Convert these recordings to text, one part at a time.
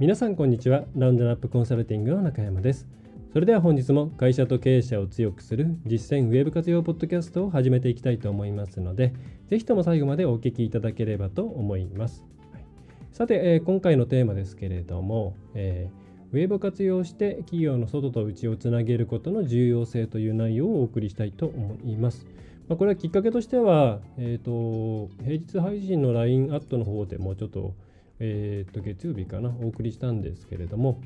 皆さんこんにちは。ラウンドナップコンサルティングの中山です。それでは本日も会社と経営者を強くする実践ウェブ活用ポッドキャストを始めていきたいと思いますのでぜひとも最後までお聞きいただければと思います、はい、さて、えー、今回のテーマですけれども、えーウェブを活用して企業の外と内をつなげることの重要性という内容をお送りしたいと思います。まあ、これはきっかけとしては、えーと、平日配信の LINE アットの方でもうちょっと,、えー、と月曜日かなお送りしたんですけれども、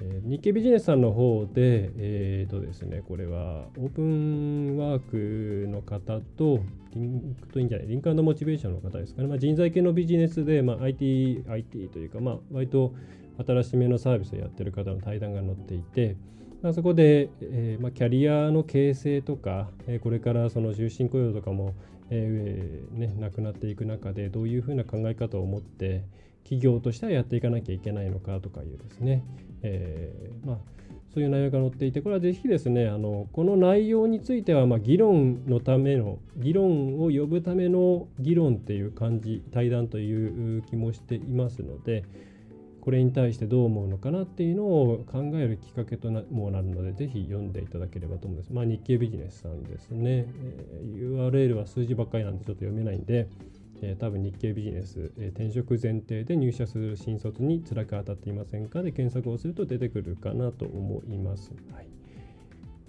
えー、日経ビジネスさんの方で、えーとですね、これはオープンワークの方とリンクといいんじゃないリンクモチベーションの方ですかね、まあ、人材系のビジネスで、まあ、IT, IT というか、まあ、割と新しめのサービスをやってる方の対談が載っていて、まあ、そこで、えーまあ、キャリアの形成とか、えー、これからその終身雇用とかも、えーね、なくなっていく中でどういうふうな考え方を持って企業としてはやっていかなきゃいけないのかとかいうですね、えーまあ、そういう内容が載っていてこれはぜひですねあのこの内容については、ま、議論のための議論を呼ぶための議論っていう感じ対談という気もしていますので、これに対してどう思うのかなっていうのを考えるきっかけとなもなるので、ぜひ読んでいただければと思うんです。まあ、日経ビジネスさんですね。えー、URL は数字ばっかりなんでちょっと読めないんで、えー、多分日経ビジネス、えー、転職前提で入社する新卒に辛く当たっていませんか？で検索をすると出てくるかなと思います。はい、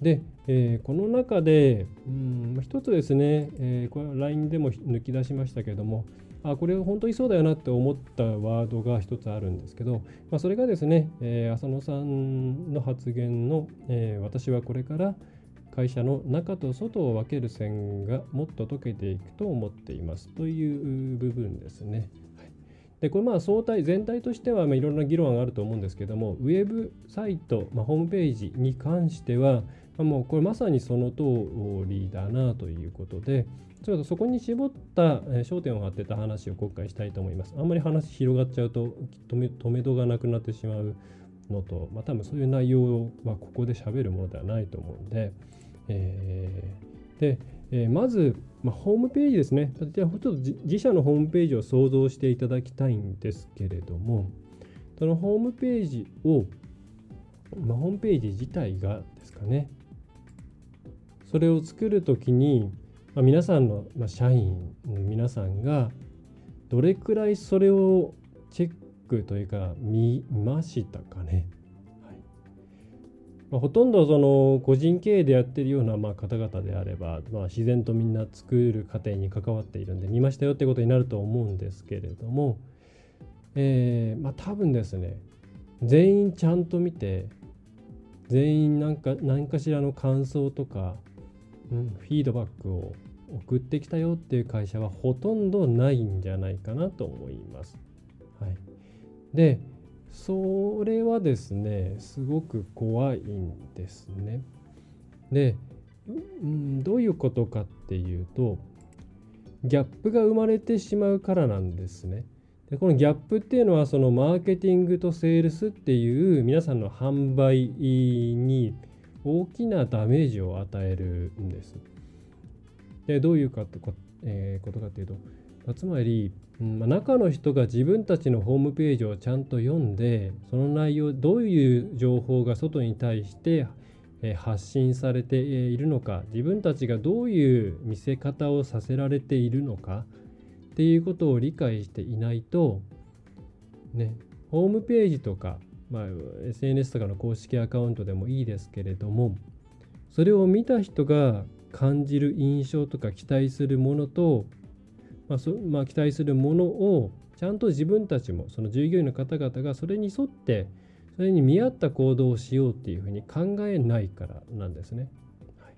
で、えー、この中で、うん、一つですね、えー、これは LINE でも抜き出しましたけども、あこれ本当にそうだよなって思ったワードが一つあるんですけど、まあ、それがですね、えー、浅野さんの発言の、えー、私はこれから会社の中と外を分ける線がもっと解けていくと思っていますという部分ですね。でこれまあ相対全体としてはまあいろんな議論があると思うんですけどもウェブサイト、まあ、ホームページに関しては、まあ、もうこれまさにその通りだなということで、ちょっとそこに絞った焦点を当てた話を今回したいと思います。あんまり話広がっちゃうと止め止めどがなくなってしまうのと、まあ、多分そういう内容はここで喋るものではないと思うんで、え、で、え、まず、まあ、ホームページですね。じゃあちょっと自社のホームページを想像していただきたいんですけれども、そのホームページを、まあ、ホームページ自体がですかね、それを作るときに、まあ、皆さんの、まあ、社員の皆さんがどれくらいそれをチェックというか見ましたかね。まあ、ほとんどその個人経営でやってるようなまあ方々であれば、まあ、自然とみんな作る過程に関わっているんで見ましたよってことになると思うんですけれども、えー、まあ多分ですね全員ちゃんと見て全員なんか何かしらの感想とかうん、フィードバックを送ってきたよっていう会社はほとんどないんじゃないかなと思います。はい、でそれはですねすごく怖いんですね。で、うん、どういうことかっていうとギャップが生まれてしまうからなんですね。でこのギャップっていうのはそのマーケティングとセールスっていう皆さんの販売に大きなダメージを与えるんです。でどういうかとか、えー、ことかというと、ま、つまり、うんま、中の人が自分たちのホームページをちゃんと読んでその内容どういう情報が外に対して発信されているのか自分たちがどういう見せ方をさせられているのかっていうことを理解していないとねホームページとかまあ、SNS とかの公式アカウントでもいいですけれどもそれを見た人が感じる印象とか期待するものと、まあそまあ、期待するものをちゃんと自分たちもその従業員の方々がそれに沿ってそれに見合った行動をしようっていうふうに考えないからなんですね。はい、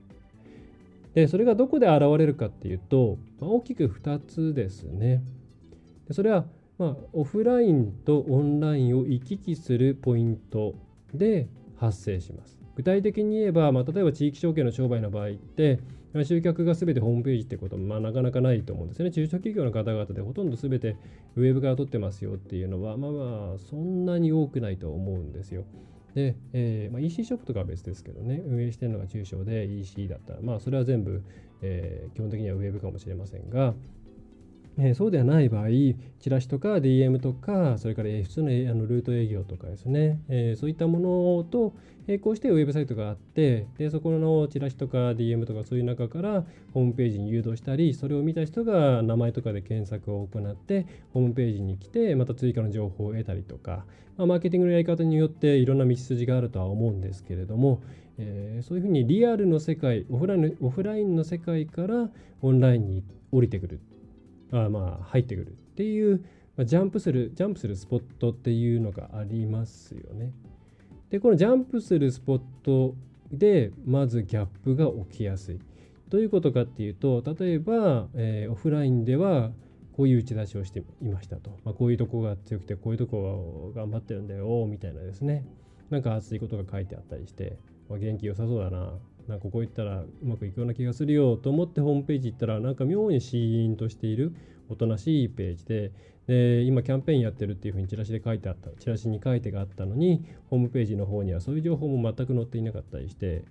でそれがどこで現れるかっていうと、まあ、大きく2つですね。でそれはまあ、オフラインとオンラインを行き来するポイントで発生します。具体的に言えば、まあ、例えば地域証券の商売の場合って、集客が全てホームページってことも、まあ、なかなかないと思うんですね。中小企業の方々でほとんど全てウェブから取ってますよっていうのは、まあまあ、そんなに多くないと思うんですよ。で、えーまあ、EC ショップとかは別ですけどね、運営してるのが中小で EC だったら、まあ、それは全部、えー、基本的にはウェブかもしれませんが、えー、そうではない場合、チラシとか DM とか、それから普通のあのルート営業とかですね、えー、そういったものと並行してウェブサイトがあって、でそこのチラシとか DM とかそういう中からホームページに誘導したり、それを見た人が名前とかで検索を行って、ホームページに来て、また追加の情報を得たりとか、まあ、マーケティングのやり方によっていろんな道筋があるとは思うんですけれども、えー、そういうふうにリアルの世界オフラインオフラインの世界からオンラインに降りてくる。あまあ入ってくるっていう、まあ、ジャンプするジャンプするスポットっていうのがありますよね。でこのジャンプするスポットでまずギャップが起きやすい。どういうことかっていうと例えば、えー、オフラインではこういう打ち出しをしていましたと、まあ、こういうとこが強くてこういうとこが頑張ってるんだよみたいなですねなんか熱いことが書いてあったりして、ま、元気良さそうだななんかここ行ったらうまくいくような気がするよと思ってホームページ行ったらなんか妙にシーンとしているおとなしいページで。で今キャンペーンやってるっていうふうにチラシで書いてあったチラシに書いてがあったのにホームページの方にはそういう情報も全く載っていなかったりして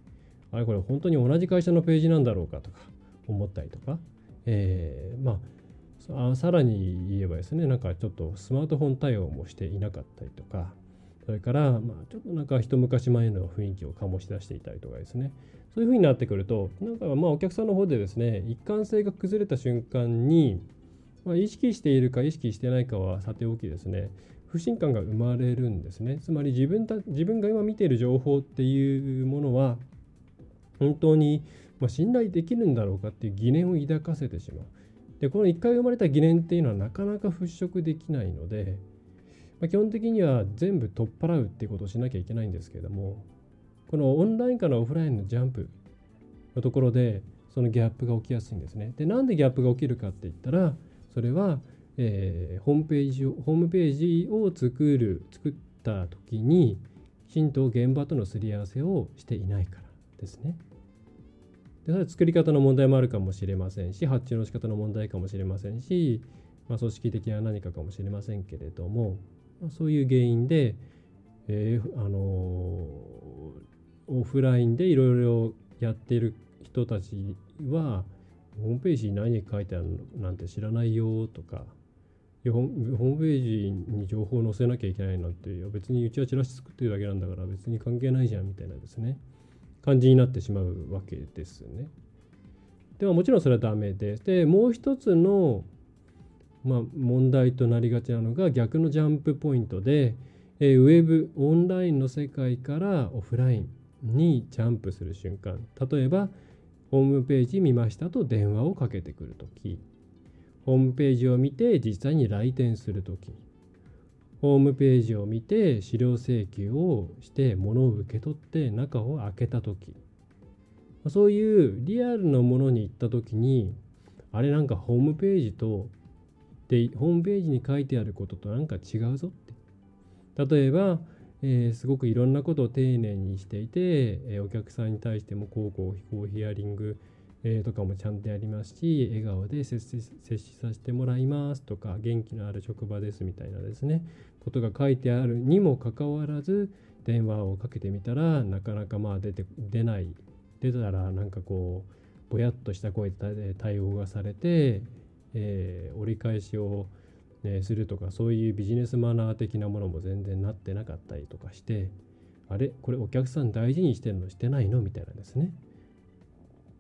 あれこれ本当に同じ会社のページなんだろうかとか思ったりとか、え、まあさらに言えばですねなんかちょっとスマートフォン対応もしていなかったりとか。それから、まあ、ちょっとなんか一昔前の雰囲気を醸し出していたりとかですねそういうふうになってくると、なんかまあお客さんの方でですね、一貫性が崩れた瞬間に、まあ、意識しているか意識してないかはさておきですね、不信感が生まれるんですね。つまり自分た自分が今見ている情報っていうものは、本当にま信頼できるんだろうかっていう疑念を抱かせてしまう。で、この1回生まれた疑念っていうのはなかなか払拭できないので、まあ、基本的には全部取っ払うっていうことをしなきゃいけないんですけれども、このオンラインからオフラインのジャンプのところでそのギャップが起きやすいんですね。でなんでギャップが起きるかって言ったらそれは、えー、ホームページをホームページを作る作った時にきちんと現場とのすり合わせをしていないからですね。でそれ作り方の問題もあるかもしれませんし発注の仕方の問題かもしれませんし、まあ、組織的な何かかもしれませんけれども、そういう原因で、えー、あのオフラインでいろいろやってる人たちはホームページに何書いてあるのなんて知らないよとかホームページに情報を載せなきゃいけないなんて別にうちはチラシ作ってるだけなんだから別に関係ないじゃんみたいなですね感じになってしまうわけですね。ではもちろんそれはダメででもう一つの、まあ、問題となりがちなのが逆のジャンプポイントで、えウェブオンラインの世界からオフラインにジャンプする瞬間。例えばホームページ見ましたと電話をかけてくるときホームページを見て実際に来店するときホームページを見て資料請求をして物を受け取って中を開けたときそういうリアルのものに行ったときにあれなんかホームページとでホームページに書いてあることとなんか違うぞって。例えばえー、すごくいろんなことを丁寧にしていて、えー、お客さんに対してもこうこう非行ヒアリング、えー、とかもちゃんとやりますし笑顔で接し接しさせてもらいますとか元気のある職場ですみたいなですねことが書いてあるにもかかわらず電話をかけてみたらなかなかまあ出て出ない。出たらなんかこうぼやっとした声で対応がされて、え折り返しをね、するとかそういうビジネスマナー的なものも全然なってなかったりとかしてあれ？これお客さん大事にしてるの？してないの？みたいなですね。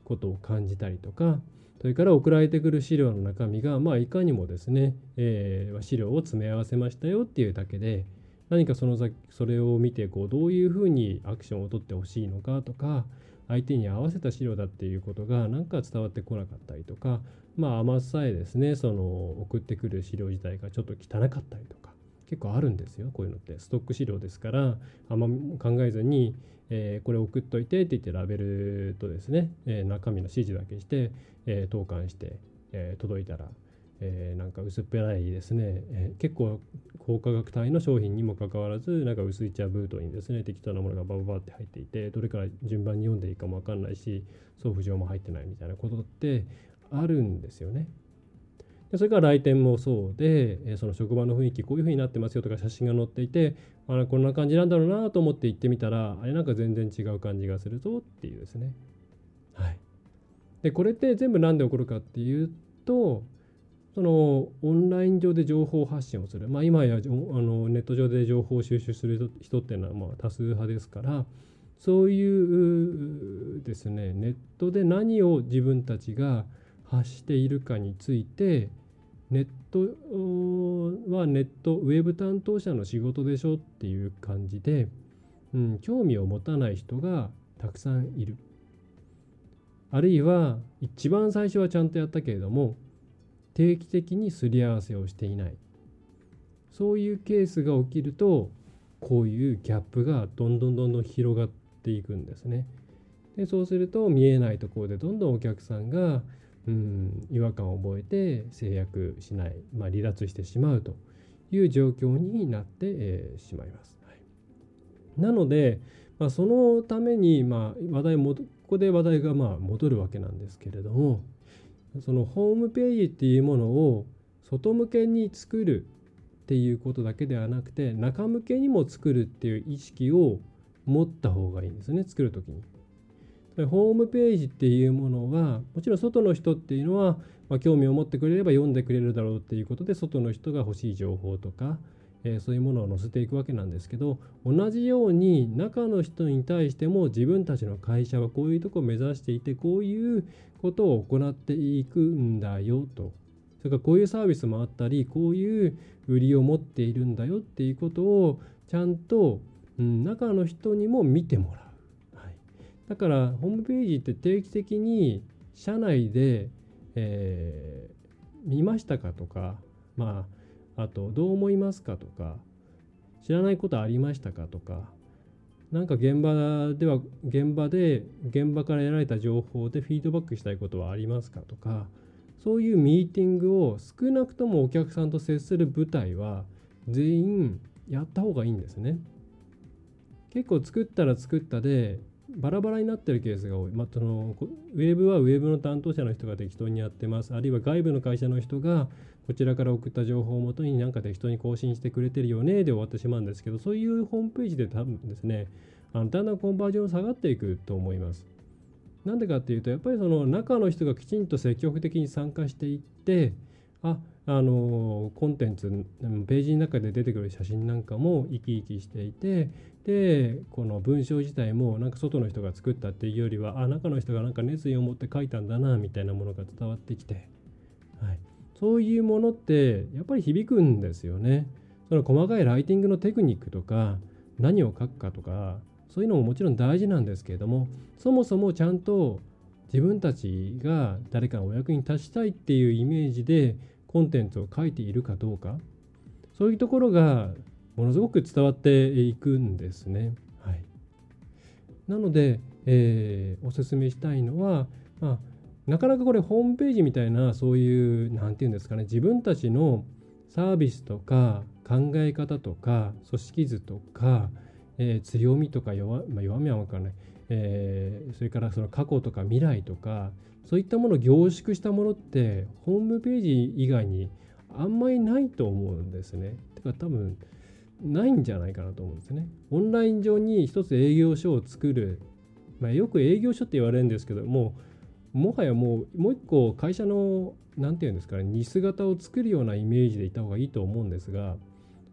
ことを感じたりとかそれから送られてくる資料の中身がまあいかにもですね、えー、資料を詰め合わせましたよっていうだけで何かその先それを見てこうどういうふうにアクションを取ってほしいのかとか相手に合わせた資料だっていうことがなんか伝わってこなかったりとかまあ甘さえですねその送ってくる資料自体がちょっと汚かったりとか結構あるんですよこういうのって。ストック資料ですからあんま考えずに、え、これ送っといてって言ってラベルとですね、え、中身の指示だけして、え、投函して、え届いたら、えー、なんか薄っぺらいですね、えー、結構高価格帯の商品にもかかわらずなんか薄い茶封筒にですね適当なものがバババって入っていてどれから順番に読んでいいかも分かんないし送付状も入ってないみたいなことってあるんですよね。でそれから来店もそうで、えその職場の雰囲気こういう風になってますよとか写真が載っていてあこんな感じなんだろうなと思って行ってみたらあれなんか全然違う感じがするぞっていうですね。はい、でこれって全部何で起こるかっていうとそのオンライン上で情報発信をする、まあ、今やあのネット上で情報収集する人っていうのはまあ多数派ですからそういうですねネットで何を自分たちが発しているかについてネットはネットウェブ担当者の仕事でしょっていう感じで、うん、興味を持たない人がたくさんいる。あるいは一番最初はちゃんとやったけれども定期的にすり合わせをしていないそういうケースが起きるとこういうギャップがどんどんどんどん広がっていくんですね。でそうすると見えないところでどんどんお客さんがうん違和感を覚えて制約しない、まあ、離脱してしまうという状況になって、えー、しまいます。はい、なので、まあ、そのために、まあ、話題もここで話題がまあ戻るわけなんですけれどもそのホームページっていうものを外向けに作るっていうことだけではなくて中向けにも作るっていう意識を持った方がいいんですね作る時に。ホームページっていうものはもちろん外の人っていうのは、まあ、興味を持ってくれれば読んでくれるだろうっていうことで外の人が欲しい情報とか、えー、そういうものを載せていくわけなんですけど同じように中の人に対しても自分たちの会社はこういうとこを目指していてこういうことを行っていくんだよとそれからこういうサービスもあったりこういう売りを持っているんだよっていうことをちゃんと、うん、中の人にも見てもらう。はいだからホームページって定期的に社内で、えー、見ましたかとか、まあ、あとどう思いますかとか知らないことありましたかとかなんか現場では現場で現場から得られた情報でフィードバックしたいことはありますかとかそういうミーティングを少なくともお客さんと接する舞台は全員やった方がいいんですね。結構作ったら作ったでバラバラになってるケースが多い、まあ、そのウェブはウェブの担当者の人が適当にやってますあるいは外部の会社の人がこちらから送った情報をもとになんか適当に更新してくれてるよねで終わってしまうんですけどそういうホームページで多分ですねあのだんだんコンバージョン下がっていくと思います。なんでかっていうとやっぱりその中の人がきちんと積極的に参加していってああのコンテンツページの中で出てくる写真なんかも生き生きしていてでこの文章自体もなんか外の人が作ったっていうよりはあ中の人がなんか熱意を持って書いたんだなみたいなものが伝わってきて、はい、そういうものってやっぱり響くんですよね。その細かいライティングのテクニックとか何を書くかとかそういうのももちろん大事なんですけれどもそもそもちゃんと自分たちが誰かのお役に立ちたいっていうイメージでコンテンツを書いているかどうか。そういうところがものすごく伝わっていくんですね。はい、なので、えー、おすすめしたいのは、まあ、なかなかこれホームページみたいなそういう何て言うんですかね自分たちのサービスとか考え方とか組織図とか、えー、強みとか弱,、まあ、弱みは分からない、えー、それからその過去とか未来とかそういったものを凝縮したものってホームページ以外にあんまりないと思うんですね。てか多分ないんじゃないかなと思うんですね。オンライン上に一つ営業所を作る、まあ、よく営業所って言われるんですけどももはやもうもう一個会社の何て言うんですかね似姿を作るようなイメージでいた方がいいと思うんですが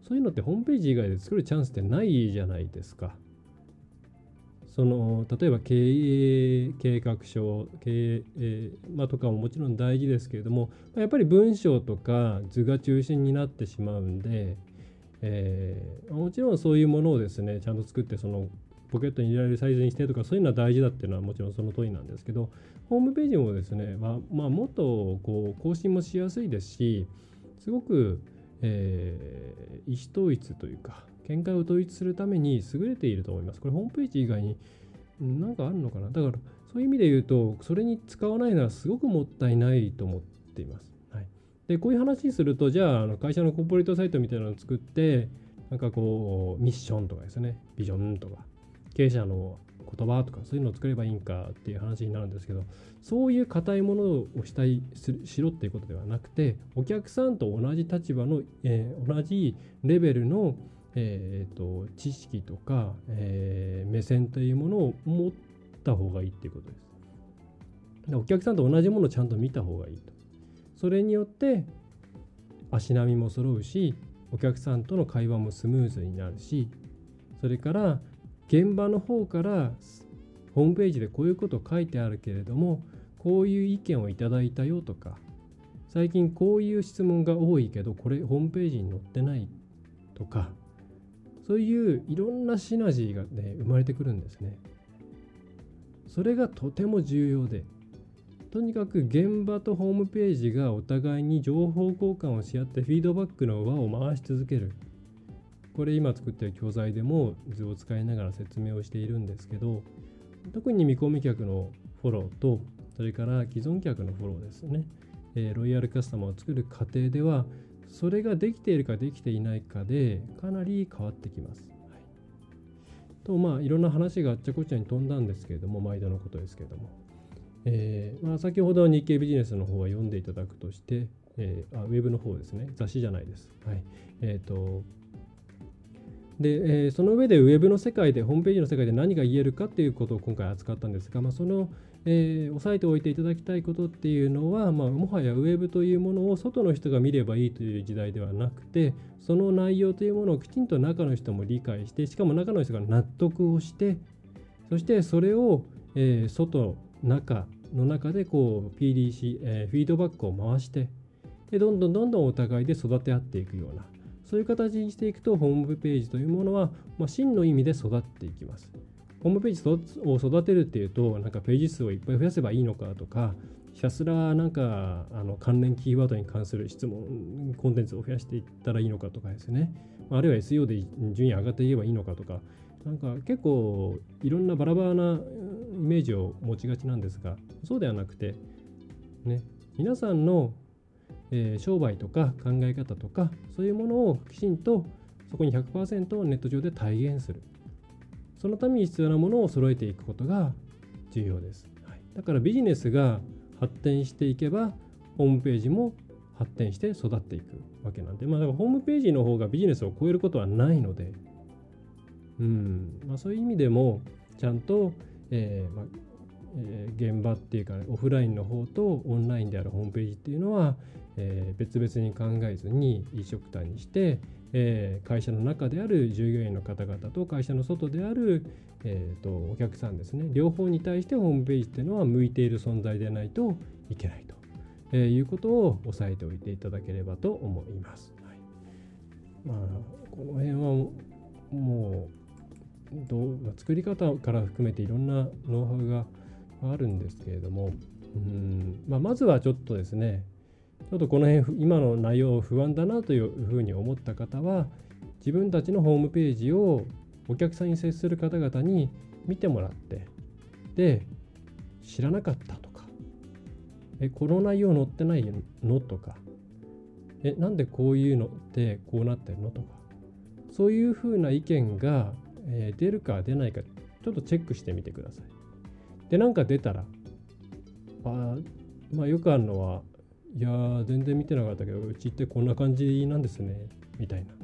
そういうのってホームページ以外で作るチャンスってないじゃないですか。その例えば経営計画書経営え、まあ、とかももちろん大事ですけれどもやっぱり文章とか図が中心になってしまうんで、えー、もちろんそういうものをですねちゃんと作ってそのポケットに入れられるサイズにしてとかそういうのは大事だっていうのはもちろんその通りなんですけどホームページもですね、まあ、まあ、もっとこう更新もしやすいですしすごく、えー、意思統一というか見解を統一するために優れていると思います。これホームページ以外に何かあるのかなだからそういう意味で言うとそれに使わないのはすごくもったいないと思っています。はい、でこういう話にするとじゃああの会社のコーポレートサイトみたいなのを作ってなんかこうミッションとかですねビジョンとか経営者の言葉とかそういうのを作ればいいんかっていう話になるんですけどそういう硬いものをしたいしろっていうことではなくてお客さんと同じ立場の、えー、同じレベルの、えーと、知識とか、えー、目線というものを持った方がいいっていうことです。お客さんと同じものをちゃんと見た方がいいと。それによって足並みも揃うしお客さんとの会話もスムーズになるしそれから現場の方からホームページでこういうこと書いてあるけれどもこういう意見をいただいたよとか最近こういう質問が多いけどこれホームページに載ってないとかそういういろんなシナジーがね生まれてくるんですね。それがとても重要でとにかく現場とホームページがお互いに情報交換をし合ってフィードバックの輪を回し続けるこれ今作ってる教材でも図を使いながら説明をしているんですけど特に見込み客のフォローとそれから既存客のフォローですね、え、ロイヤルカスタマーを作る過程ではそれができているかできていないかでかなり変わってきます。はい、とまあいろんな話があっちゃこっちゃに飛んだんですけれども毎度のことですけれどもえーまあ、先ほど日経ビジネスの方は読んでいただくとして、えー、あウェブの方ですね、雑誌じゃないです。はいえーとでえー、その上でウェブの世界で、ホームページの世界で何が言えるかっていうことを今回扱ったんですが、まあ、その、えー、押さえておいていただきたいことっていうのは、まあ、もはやウェブというものを外の人が見ればいいという時代ではなくて、その内容というものをきちんと中の人も理解して、しかも中の人が納得をして、そしてそれを、えー、外中の中でこう PDC、えー、フィードバックを回してでどんどんどんどんお互いで育て合っていくようなそういう形にしていくとホームページというものは、まあ、真の意味で育っていきます。ホームページを育てるっていうとなんかページ数をいっぱい増やせばいいのかとかひたすらなんかあの関連キーワードに関する質問コンテンツを増やしていったらいいのかとかですね。あるいは SEO で順位上がっていけばいいのかとか。なんか結構いろんなバラバラなイメージを持ちがちなんですがそうではなくてね皆さんの、えー、商売とか考え方とかそういうものをきちんとそこに100%ネット上で体現する。そのために必要なものを揃えていくことが重要です、はい、だからビジネスが発展していけばホームページも発展して育っていくわけなんで、まあ、ホームページの方がビジネスを超えることはないので、うん。まあ、そういう意味でもちゃんと、えーまあえー、現場っていうか、オフラインの方とオンラインであるホームページっていうのは、えー、別々に考えずに一緒くたにして、えー、会社の中である従業員の方々と会社の外である、えーと、お客さんですね。両方に対してホームページっていうのは向いている存在でないといけないと、えー、いうことを押さえておいていただければと思います。はい、まあこの辺はもうどう作り方から含めていろんなノウハウがあるんですけれどもうん、まあ、まずはちょっとですねちょっとこの辺今の内容不安だなというふうに思った方は自分たちのホームページをお客さんに接する方々に見てもらってで知らなかったとかえこの内容載ってないのとかえなんでこういうのってこうなってるのとかそういうふうな意見がえ、出るか出ないかちょっとチェックしてみてください。で、なんか出たら、あまあよくあるのは、いや全然見てなかったけど、うちってこんな感じなんですね、みたいな。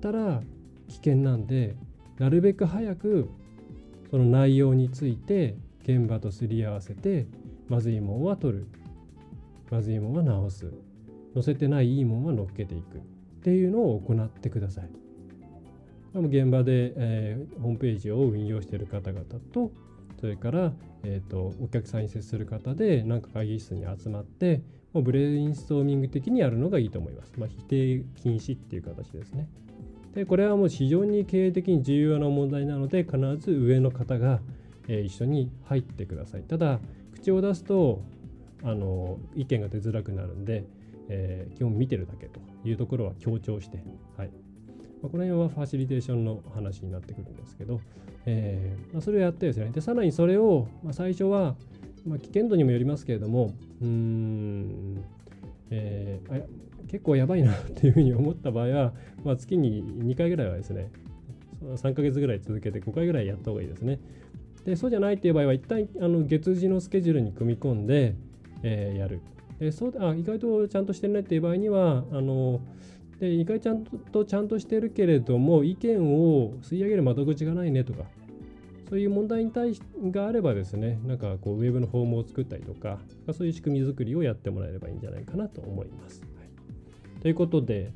たら危険なんで、なるべく早くその内容について現場とすり合わせて、まずいもんは取る。まずいもんは直す。載せてないいいもんは乗っけていく。っていうのを行ってください。現場で、えー、ホームページを運用している方々とそれから、えーと、お客さんに接する方で何か会議室に集まってもうブレインストーミング的にやるのがいいと思います。まあ、否定禁止っていう形ですね。でこれはもう非常に経営的に重要な問題なので必ず上の方が、えー、一緒に入ってください。ただ口を出すとあの意見が出づらくなるんで、えー、基本見てるだけというところは強調して、はい、まあ、この辺はファシリテーションの話になってくるんですけど、えーまあ、それをやってですねでさらにそれを、まあ、最初は、まあ、危険度にもよりますけれどもうんえー、結構やばいなっていうふうに思った場合は、まあ、月に2回ぐらいはですね3ヶ月ぐらい続けて5回ぐらいやった方がいいですね。でそうじゃないっていう場合は一旦あの月次のスケジュールに組み込んで、えー、やる。でそうあ意外とちゃんとしてるねっていう場合にはあので意外ちゃんとちゃんとしてるけれども意見を吸い上げる窓口がないねとかそういう問題に対しがあればですねなんかこうウェブのフォームを作ったりとかそういう仕組み作りをやってもらえればいいんじゃないかなと思います。はい、ということで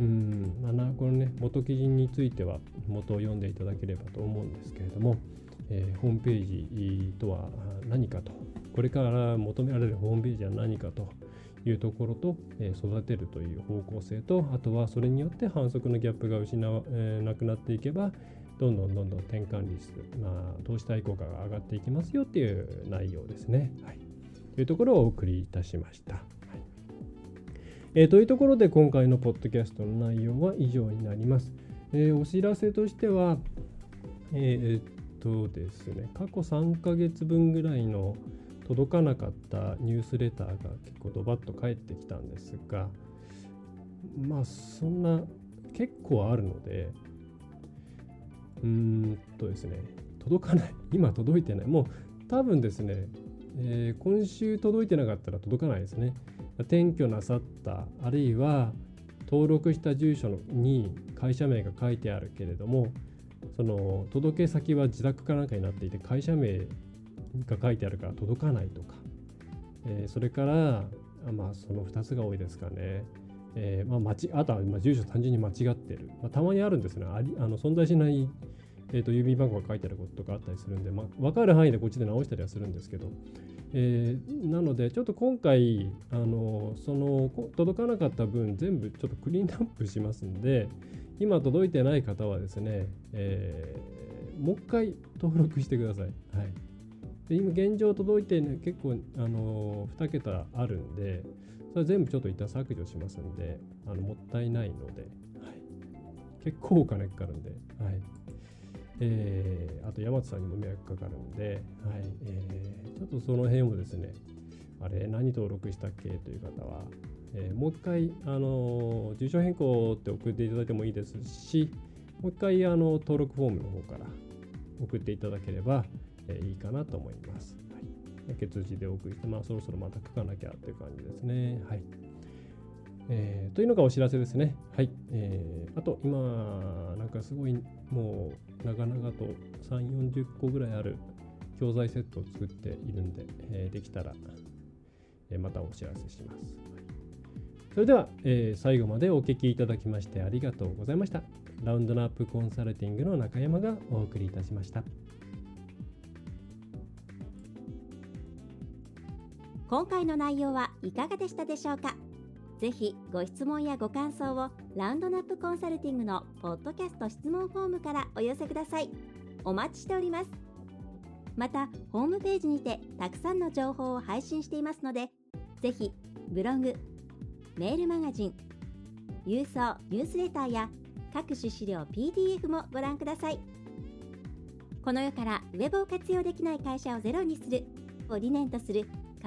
うんまあ、このね元記事については元を読んでいただければと思うんですけれども、えー、ホームページとは何かとこれから求められるホームページは何かというところと、えー、育てるという方向性とあとはそれによって反則のギャップが失わ、えー、なくなっていけばどんどんどんどん転換率、まあ、投資対効果が上がっていきますよっていう内容ですね。はい、というところをお送りいたしました。えー、というところで今回のポッドキャストの内容は以上になります。えー、お知らせとしては、えー、っとですね、過去3ヶ月分ぐらいの届かなかったニュースレターが結構ドバッと返ってきたんですが、まあそんな結構あるので、うーんとですね、届かない、今届いてない、もう多分ですね、えー、今週届いてなかったら届かないですね。転居なさったあるいは登録した住所に会社名が書いてあるけれどもその届け先は自宅かなんかになっていて会社名が書いてあるから届かないとか、えー、それからまあその2つが多いですかね。えーまあ、あとはまあ住所単純に間違ってる、まあ、たまにあるんですね。ありあの存在しないえーと、郵便番号が書いてあることとかあったりするんで、まあ、分かる範囲でこっちで直したりはするんですけど、えー、なのでちょっと今回あのその届かなかった分全部ちょっとクリーンアップしますんで今届いてない方はですね、えー、もう一回登録してください。はい。で今現状届いて、ね、結構あの2桁あるんでそれ全部ちょっと一旦削除しますんであのもったいないので、はい、結構お金かかるんで、はい、えー、あと山津さんにも迷惑かかるんで、はい。えー、ちょっとその辺をですね、あれ、何登録したっけという方は、えー、もう一回、あの住所変更って送っていただいてもいいですし、もう一回あの登録フォームの方から送っていただければ、え、いいかなと思います。はい、血字でお送りして、まあ、そろそろまた書かなきゃという感じですね。はいえー、というのがお知らせですね。はい。えー、あと、今、なんかすごい、もう、長々と3、40個ぐらいある教材セットを作っているんで、えー、できたら、え、またお知らせします。それでは、え、最後までお聞きいただきましてありがとうございました。ラウンドナップコンサルティングの中山がお送りいたしました。今回の内容はいかがでしたでしょうか？ぜひご質問やご感想をラウンドナップコンサルティングのポッドキャスト質問フォームからお寄せください。お待ちしております。また、ホームページにてたくさんの情報を配信していますので、ぜひブログ、メールマガジン、郵送ニュースレターや各種資料 PDF もご覧ください。この世からウェブを活用できない会社をゼロにするを理念とする